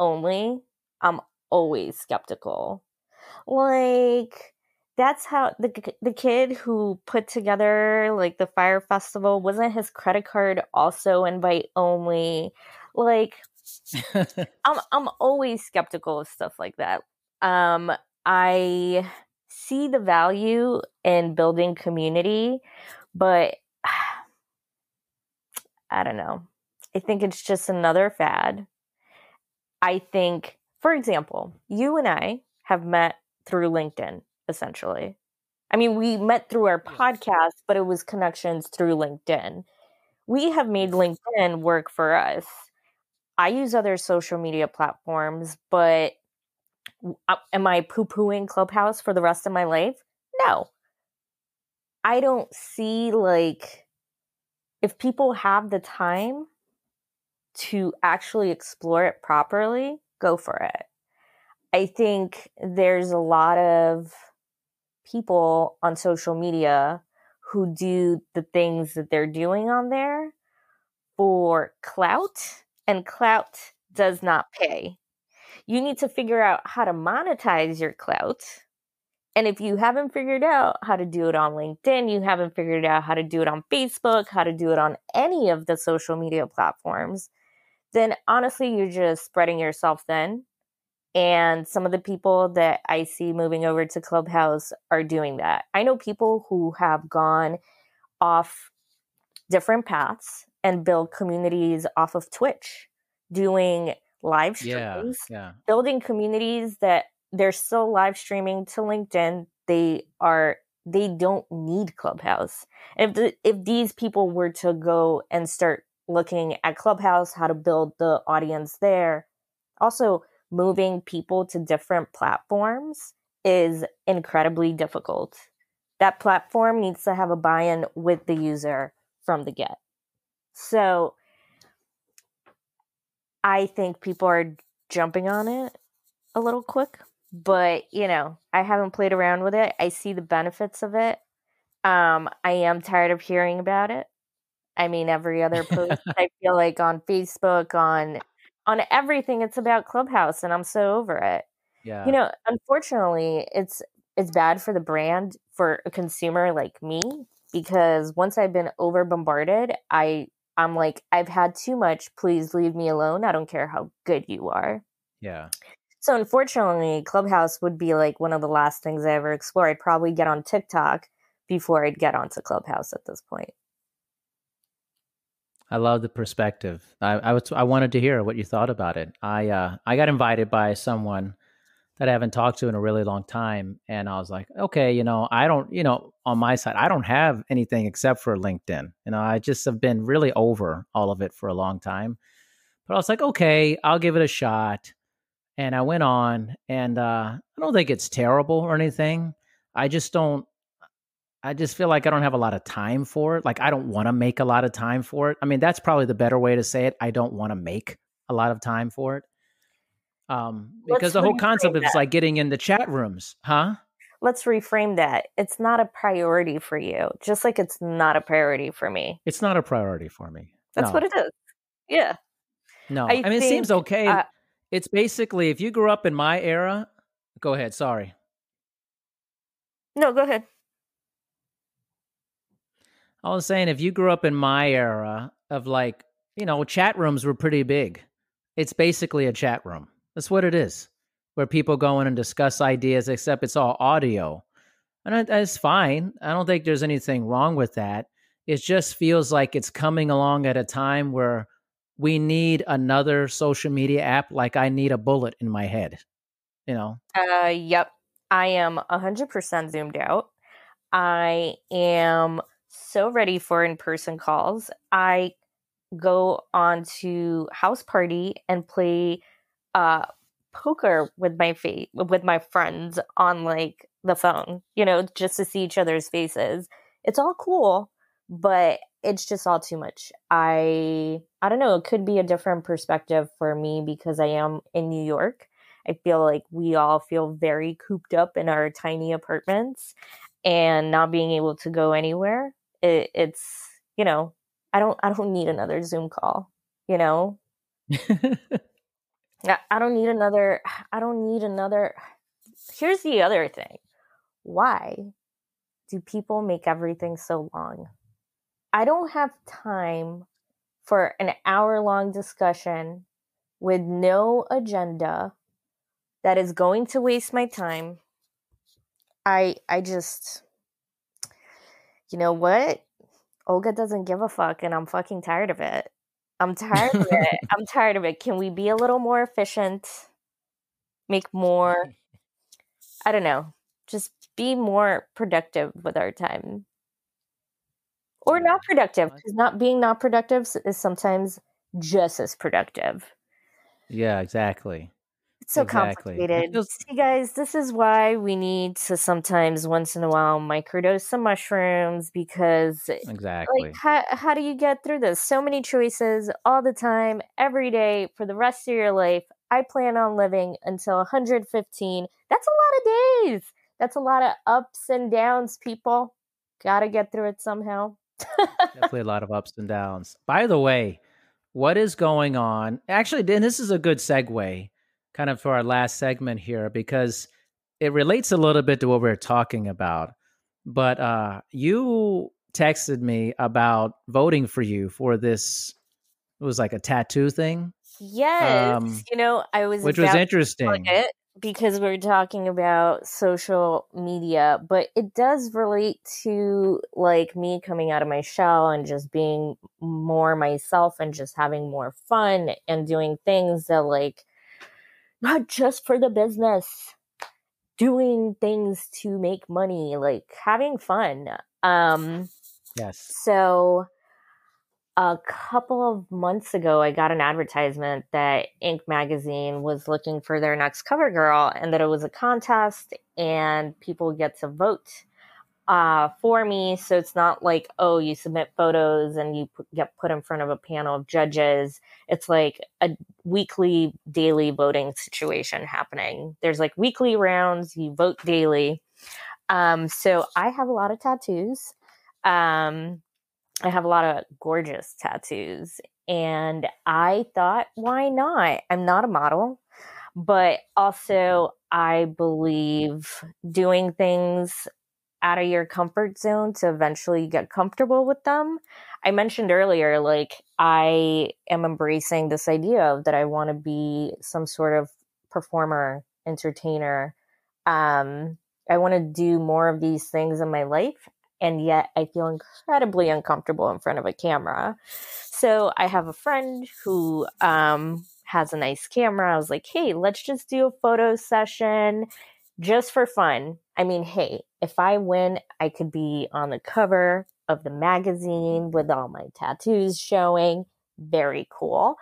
Speaker 1: only, I'm always skeptical. Like that's how the the kid who put together like the Fyre festival wasn't his credit card also invite only like *laughs* i'm i'm always skeptical of stuff like that. Um i see the value in building community but *sighs* i don't know. I think it's just another fad. I think for example you and i have met through linkedin essentially. I mean, we met through our podcast, but it was connections through LinkedIn. We have made LinkedIn work for us. I use other social media platforms, but uh, am I poo pooing Clubhouse for the rest of my life? No. I don't see like if people have the time to actually explore it properly, go for it. I think there's a lot of people on social media who do the things that they're doing on there for clout, and clout does not pay. You need to figure out how to monetize your clout. And if you haven't figured out how to do it on LinkedIn, you haven't figured out how to do it on Facebook, how to do it on any of the social media platforms, then honestly, you're just spreading yourself thin. And some of the people that I see moving over to Clubhouse are doing that. I know people who have gone off different paths and build communities off of Twitch, doing live streams,
Speaker 2: yeah, yeah.
Speaker 1: building communities that they're still live streaming to LinkedIn. They are they don't need Clubhouse. If the, if these people were to go and start looking at Clubhouse, how to build the audience there, also moving people to different platforms is incredibly difficult. That platform needs to have a buy-in with the user from the get. So I think people are jumping on it a little quick, but you know, I haven't played around with it. I see the benefits of it. Um, I am tired of hearing about it. I mean, every other post *laughs* I feel like on Facebook, on on everything, it's about Clubhouse, and I'm so over it.
Speaker 2: Yeah.
Speaker 1: You know, unfortunately, it's it's bad for the brand for a consumer like me because once I've been over bombarded, I I'm like, I've had too much. Please leave me alone. I don't care how good you are.
Speaker 2: Yeah.
Speaker 1: So unfortunately, Clubhouse would be like one of the last things I ever explore. I'd probably get on TikTok before I'd get onto Clubhouse at this point.
Speaker 2: I love the perspective. I, I was I wanted to hear what you thought about it. I uh, I got invited by someone that I haven't talked to in a really long time. And I was like, okay, you know, I don't, you know, on my side, I don't have anything except for LinkedIn. You know, I just have been really over all of it for a long time. But I was like, okay, I'll give it a shot. And I went on, and uh, I don't think it's terrible or anything. I just don't. I just feel like I don't have a lot of time for it. Like I don't want to make a lot of time for it. I mean, that's probably the better way to say it. I don't want to make a lot of time for it. Um, because
Speaker 1: Let's
Speaker 2: the whole concept is like getting in the chat rooms, huh?
Speaker 1: Let's reframe that. It's not a priority for you, just like it's not a priority for me.
Speaker 2: It's not a priority for me.
Speaker 1: That's
Speaker 2: no,
Speaker 1: what it is. Yeah.
Speaker 2: no.
Speaker 1: I
Speaker 2: I, mean, it seems okay.
Speaker 1: uh,
Speaker 2: it's basically if you grew up in my era. Go ahead. Sorry.
Speaker 1: No, go ahead.
Speaker 2: I was saying if you grew up in my era of like, you know, chat rooms were pretty big. It's basically a chat room. That's what it is, where people go in and discuss ideas, except it's all audio. And that- that's fine. I don't think there's anything wrong with that. It just feels like it's coming along at a time where we need another social media app like I need a bullet in my head. You know?
Speaker 1: Uh, yep. I am 100% zoomed out. I am so ready for in person calls. I go on to Houseparty and play uh poker with my fa- with my friends on like the phone, you know, just to see each other's faces. It's all cool, but it's just all too much. I I don't know, it could be a different perspective for me because I am in New York. I feel like we all feel very cooped up in our tiny apartments and not being able to go anywhere. It, it's, you know, I don't I don't need another Zoom call, you know? *laughs* I I don't need another *sighs* I don't need another *sighs* Here's the other thing. Why do people make everything so long? I don't have time for an hour long discussion with no agenda that is going to waste my time. I I just you know what? Olga doesn't give a fuck and I'm fucking tired of it. I'm tired of it. *laughs* I'm tired of it. Can we be a little more efficient? Make more I don't know. Just be more productive with our time. Or not productive, because not being not productive is sometimes just as productive.
Speaker 2: yeah, exactly.
Speaker 1: So exactly. complicated. Feels- See, guys, this is why we need to sometimes, once in a while, microdose some mushrooms because, eh,
Speaker 2: exactly,
Speaker 1: like, how, how do you get through this? So many choices all the time, every day for the rest of your life. I plan on living until 115. That's a lot of days. That's a lot of ups and downs, people. Gotta get through it somehow. *laughs*
Speaker 2: Definitely a lot of ups and downs. By the way, what is going on? Actually, Dan, this is a good segue kind of for our last segment here because it relates a little bit to what we are talking about. But uh, you texted me about voting for you for this. It was like a tattoo thing.
Speaker 1: Yes, um, you know, I was
Speaker 2: which was interesting
Speaker 1: because we're talking about social media, but it does relate to like me coming out of my shell and just being more myself and just having more fun and doing things that like not just for the business, doing things to make money, like having fun. Um
Speaker 2: yes.
Speaker 1: So a couple of months ago, I got an advertisement that Inc. magazine was looking for their next cover girl and that it was a contest and people get to vote uh, for me. So it's not like, oh, you submit photos and you p- get put in front of a panel of judges. It's like a weekly, daily voting situation happening. There's like weekly rounds, you vote daily. Um, so I have a lot of tattoos. Um, I have a lot of gorgeous tattoos. And I thought, why not? I'm not a model, but also I believe doing things out of your comfort zone to eventually get comfortable with them. I mentioned earlier, like, I am embracing this idea of that I want to be some sort of performer, entertainer. Um, I want to do more of these things in my life and yet I feel incredibly uncomfortable in front of a camera. So I have a friend who um, has a nice camera. I was like, hey, let's just do a photo session just for fun. I mean, hey, if I win, I could be on the cover of the magazine with all my tattoos showing. Very cool.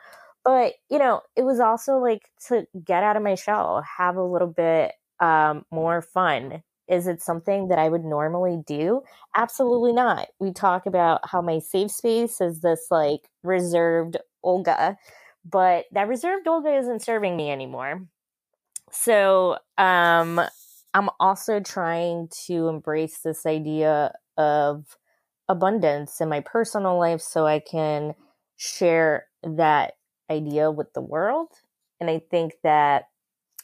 Speaker 1: But, you know, it was also like to get out of my shell, have a little bit um, more fun is it something that I would normally do? Absolutely not. We talk about how my safe space is this like reserved Olga, but that reserved Olga isn't serving me anymore. So, um, I'm also trying to embrace this idea of abundance in my personal life so I can share that idea with the world. And I think that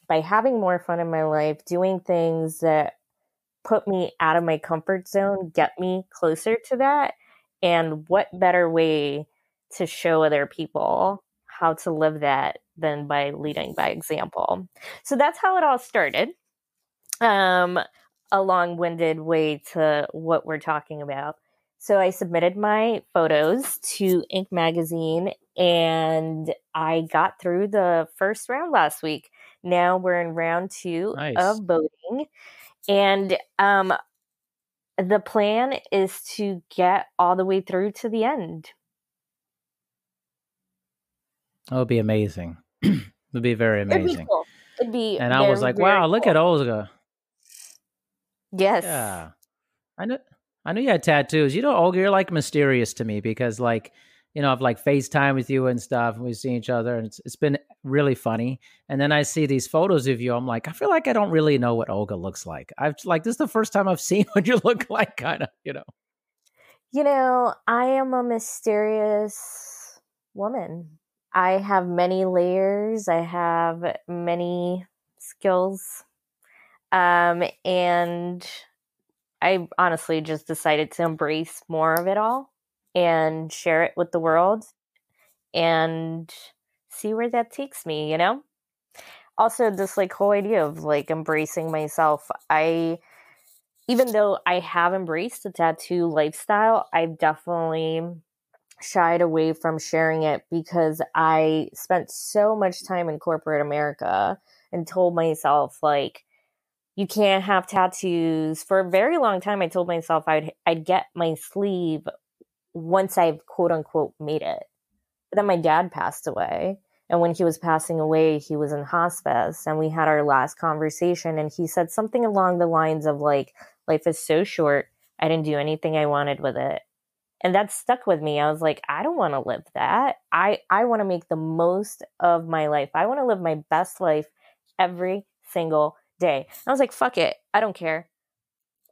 Speaker 1: by having more fun in my life, doing things that put me out of my comfort zone, get me closer to that. And what better way to show other people how to live that than by leading by example? So that's how it all started. Um, a long winded way to what we're talking about. So I submitted my photos to Inc. magazine and I got through the first round last week. Now we're in round two nice. of voting. And um, the plan is to get all the way through to the end.
Speaker 2: That would be amazing. *clears throat* it would be very amazing.
Speaker 1: It'd be, cool. It'd be
Speaker 2: and I was like, wow, look at Olga.
Speaker 1: Yes.
Speaker 2: Yeah. I know I know you had tattoos. You know, Olga, you're like mysterious to me because like you know, I've like FaceTime with you and stuff, and we see each other, and it's, it's been really funny. And then I see these photos of you. I'm like, I feel like I don't really know what Olga looks like. I've like this is the first time I've *laughs* seen what you look like, kind of, you know.
Speaker 1: You know, I am a mysterious woman. I have many layers. I have many skills, um, and I honestly just decided to embrace more of it all and share it with the world and see where that takes me, you know? Also, this like whole idea of like embracing myself. I, even though I have embraced the tattoo lifestyle, I've definitely shied away from sharing it because I spent so much time in corporate America and told myself like you can't have tattoos for a very long time I told myself I'd I'd get my sleeve once I've quote unquote made it. But then my dad passed away. And when he was passing away, he was in hospice and we had our last conversation and he said something along the lines of like life is so short. I didn't do anything I wanted with it. And that stuck with me. I was like, I don't want to live that. I I want to make the most of my life. I want to live my best life every single day. I was like, fuck it. I don't care.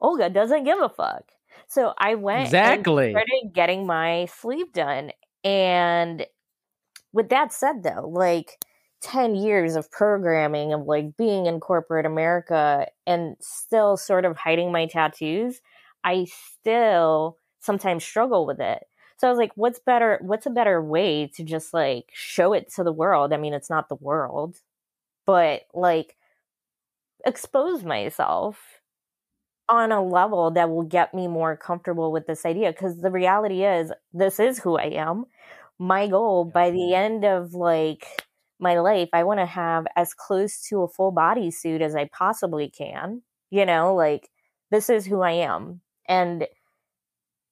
Speaker 1: Olga doesn't give a fuck. So I went
Speaker 2: exactly
Speaker 1: started getting my sleeve done. And with that said though, like 10 years of programming of like being in corporate America and still sort of hiding my tattoos, I still sometimes struggle with it. So I was like, what's better? What's a better way to just like show it to the world? I mean, it's not the world, but like expose myself on a level that will get me more comfortable with this idea. Because the reality is, this is who I am. My goal by the end of like my life, I want to have as close to a full body suit as I possibly can. You know, like this is who I am. And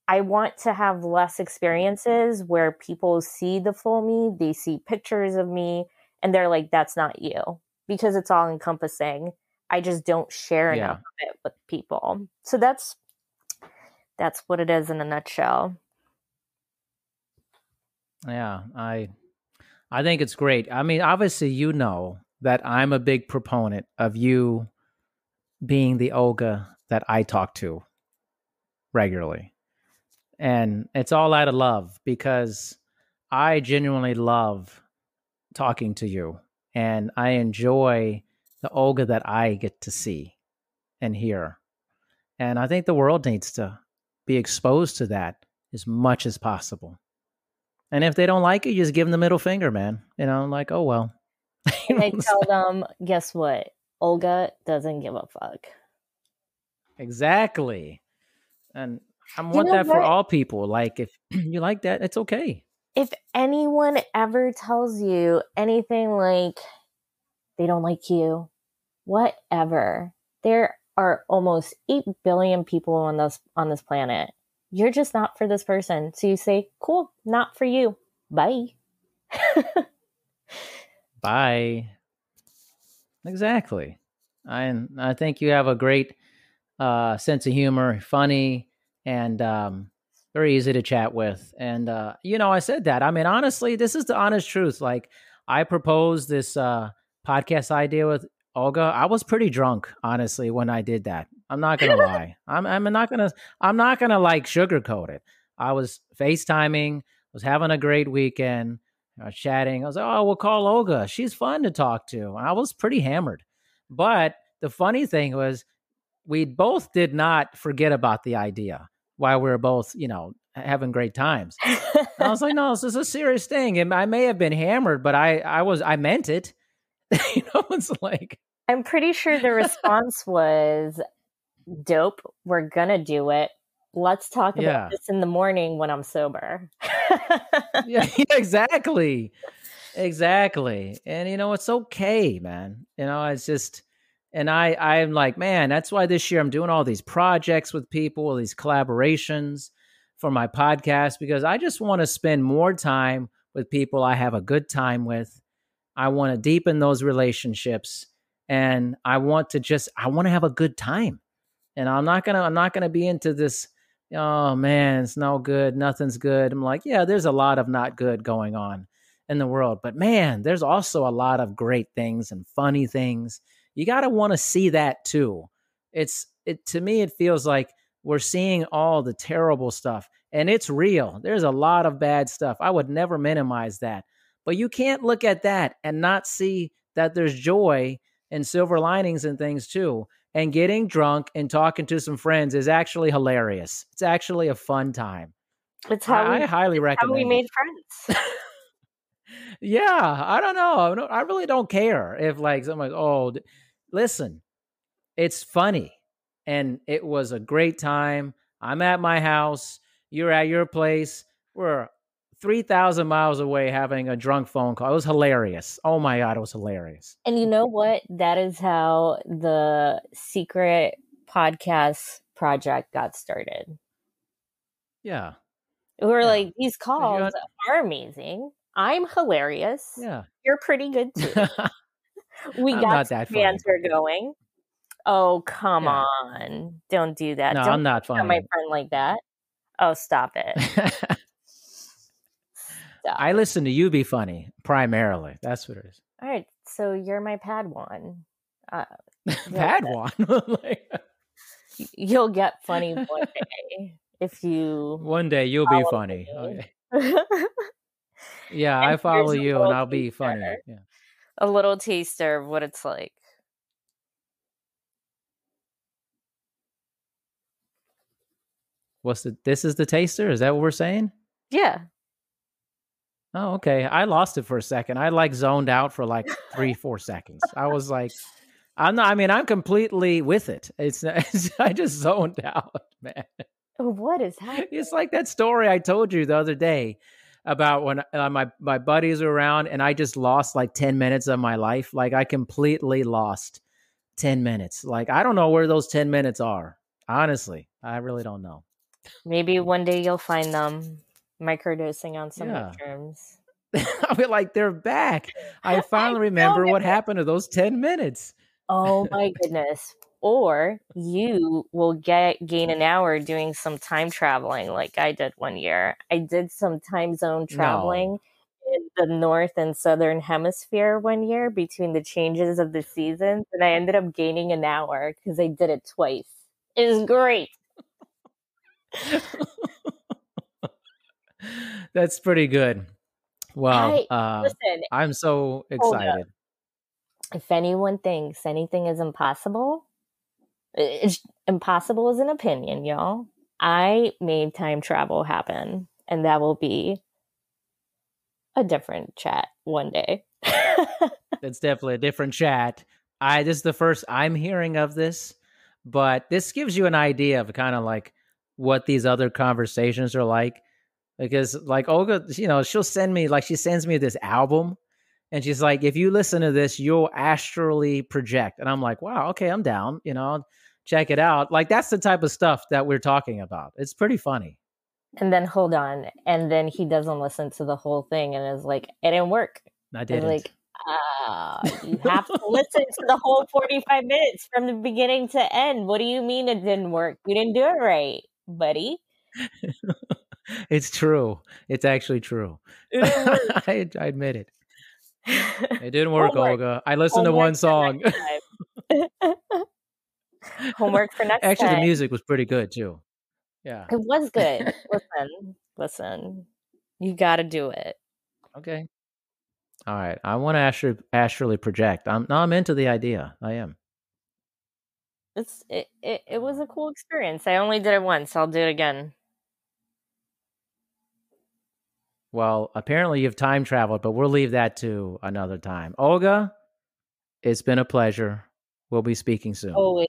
Speaker 1: I want to have less experiences where people see the full me, they see pictures of me, and they're like, that's not you because it's all encompassing. I just don't share
Speaker 2: Yeah.
Speaker 1: enough of it with people. So that's that's what it is in a nutshell.
Speaker 2: Yeah, I I think it's great. I mean, obviously you know that I'm a big proponent of you being the Olga that I talk to regularly. And it's all out of love because I genuinely love talking to you and I enjoy the Olga that I get to see and hear. And I think the world needs to be exposed to that as much as possible. And if they don't like it, you just give them the middle finger, man. You know, I'm like, oh well. *laughs* You
Speaker 1: And I tell them, guess what? Olga doesn't give a fuck.
Speaker 2: exactly. And I
Speaker 1: You
Speaker 2: want
Speaker 1: know
Speaker 2: that for all people. Like, if *clears throat* you like that, it's okay.
Speaker 1: If anyone ever tells you anything like they don't like you, whatever, there are almost 8 billion people on this on this planet. You're just not for this person. So you say, "Cool, not for you. Bye." *laughs*
Speaker 2: Bye. Exactly. I I think you have a great uh, sense of humor, funny, and um, very easy to chat with. And uh, you know, I said that. I mean, honestly, this is the honest truth. Like, I proposed this uh, podcast idea with Olga. I was pretty drunk, honestly, when I did that. I'm not gonna *laughs* lie. I'm I'm not gonna I'm not gonna like sugarcoat it. I was FaceTiming, was having a great weekend. I was chatting. I was like, oh, we'll call Olga. She's fun to talk to. I was pretty hammered. But the funny thing was, we both did not forget about the idea while we were both, you know, having great times. And I was like, *laughs* no, this is a serious thing. And I may have been hammered, but I, I was, I meant it. *laughs* you know, it's like,
Speaker 1: I'm pretty sure the response *laughs* was dope. We're going to do it. Let's talk about
Speaker 2: Yeah.
Speaker 1: this in the morning when I'm sober.
Speaker 2: yeah, yeah, exactly. Exactly. And you know, it's okay, man. You know, it's just and I I'm like, man, that's why this year I'm doing all these projects with people, all these collaborations for my podcast because I just want to spend more time with people I have a good time with. I want to deepen those relationships and I want to just I want to have a good time. And I'm not going to I'm not going to be into this oh man, it's no good, nothing's good. I'm like, yeah, there's a lot of not good going on in the world, but man, there's also a lot of great things and funny things. You got to want to see that too. It's it to me it feels like we're seeing all the terrible stuff and it's real. There's a lot of bad stuff. I would never minimize that. But you can't look at that and not see that there's joy and silver linings and things too and getting drunk and talking to some friends is actually hilarious. It's actually a fun time.
Speaker 1: it's how,
Speaker 2: I,
Speaker 1: we,
Speaker 2: I highly
Speaker 1: how
Speaker 2: recommend.
Speaker 1: we
Speaker 2: it.
Speaker 1: made *laughs* friends.
Speaker 2: yeah, I don't know. I, really don't care if like someone's oh, d- listen, it's funny and it was a great time. I'm at my house. You're at your place. We're three thousand miles away having a drunk phone call. It was hilarious. Oh my god, it was hilarious.
Speaker 1: And you know what? That is how the secret podcast project got started.
Speaker 2: Yeah.
Speaker 1: We were
Speaker 2: Yeah.
Speaker 1: like, these calls are amazing. I'm hilarious.
Speaker 2: Yeah.
Speaker 1: You're pretty good too. *laughs* we
Speaker 2: I'm
Speaker 1: got
Speaker 2: that funny.
Speaker 1: banter going. Oh, come
Speaker 2: Yeah.
Speaker 1: on. Don't do that.
Speaker 2: No,
Speaker 1: Don't
Speaker 2: I'm not
Speaker 1: at my friend like that. Oh, stop it. *laughs* Stop.
Speaker 2: I listen to you be funny primarily. That's what it is.
Speaker 1: All right. So you're my Padawan. Uh. *laughs*
Speaker 2: Padawan. *laughs* Like,
Speaker 1: you'll get funny one day if you.
Speaker 2: one day you'll be funny. Okay. Yeah,
Speaker 1: And
Speaker 2: I follow you and I'll be funny. Yeah.
Speaker 1: A little taster of what it's like.
Speaker 2: What's the this is the taster? Is that what we're saying?
Speaker 1: Yeah.
Speaker 2: Oh, okay. I lost it for a second. I like zoned out for like three, four seconds. I was like, I'm not. I mean, I'm completely with it. It's, *laughs* it's I just zoned *laughs* out, man.
Speaker 1: Oh, what is happening?
Speaker 2: It's like that story I told you the other day about when uh, my my buddies were around and I just lost like ten minutes of my life. Like I completely lost ten minutes. Like I don't know where those ten minutes are. Honestly, I really don't know.
Speaker 1: Maybe one day you'll find them microdosing on some
Speaker 2: Yeah.
Speaker 1: mushrooms. *laughs*
Speaker 2: I mean, like they're back. I *laughs* finally remember what happened to those ten minutes.
Speaker 1: Oh *laughs* my goodness. Or you will get gain an hour doing some time traveling like I did one year. I did some time zone traveling in the north and southern hemisphere one year between the changes of the seasons and I ended up gaining an hour because I did it twice. It was great. *laughs*
Speaker 2: That's pretty good. Wow.
Speaker 1: I-
Speaker 2: uh,
Speaker 1: Listen,
Speaker 2: I'm so excited.
Speaker 1: if anyone thinks anything is impossible, it's impossible is an opinion, y'all. I made time travel happen, and that will be a different chat one day. *laughs*
Speaker 2: That's definitely a different chat. I this is the first I'm hearing of this, but this gives you an idea of kind of like what these other conversations are like. Because like Olga, you know, she'll send me like she sends me this album and she's like, if you listen to this, you'll astrally project. And I'm like, wow, okay, I'm down, you know, check it out. Like that's the type of stuff that we're talking about. It's pretty funny.
Speaker 1: and then hold on, and then he doesn't listen to the whole thing and is like, "It didn't work."
Speaker 2: I didn't.
Speaker 1: like, ah, you have to listen to the whole forty-five minutes from the beginning to end. What do you mean it didn't work? You didn't do it right, buddy. *laughs*
Speaker 2: it's true. It's actually true.
Speaker 1: It didn't work. *laughs*
Speaker 2: I, I admit it. *laughs* It didn't work, Olga. I listened to one song. *laughs*
Speaker 1: Homework for next
Speaker 2: Actually, the music was pretty good too. Yeah.
Speaker 1: It was good. *laughs* listen, listen. You got to do it.
Speaker 2: Okay. All right. I want to astrally, astrally project. I'm no, I'm into the idea. I am.
Speaker 1: It's it, it. It was a cool experience. I only did it once. I'll do it again.
Speaker 2: Well, apparently you've time traveled, but we'll leave that to another time. Olga, it's been a pleasure. We'll be speaking soon.
Speaker 1: Always,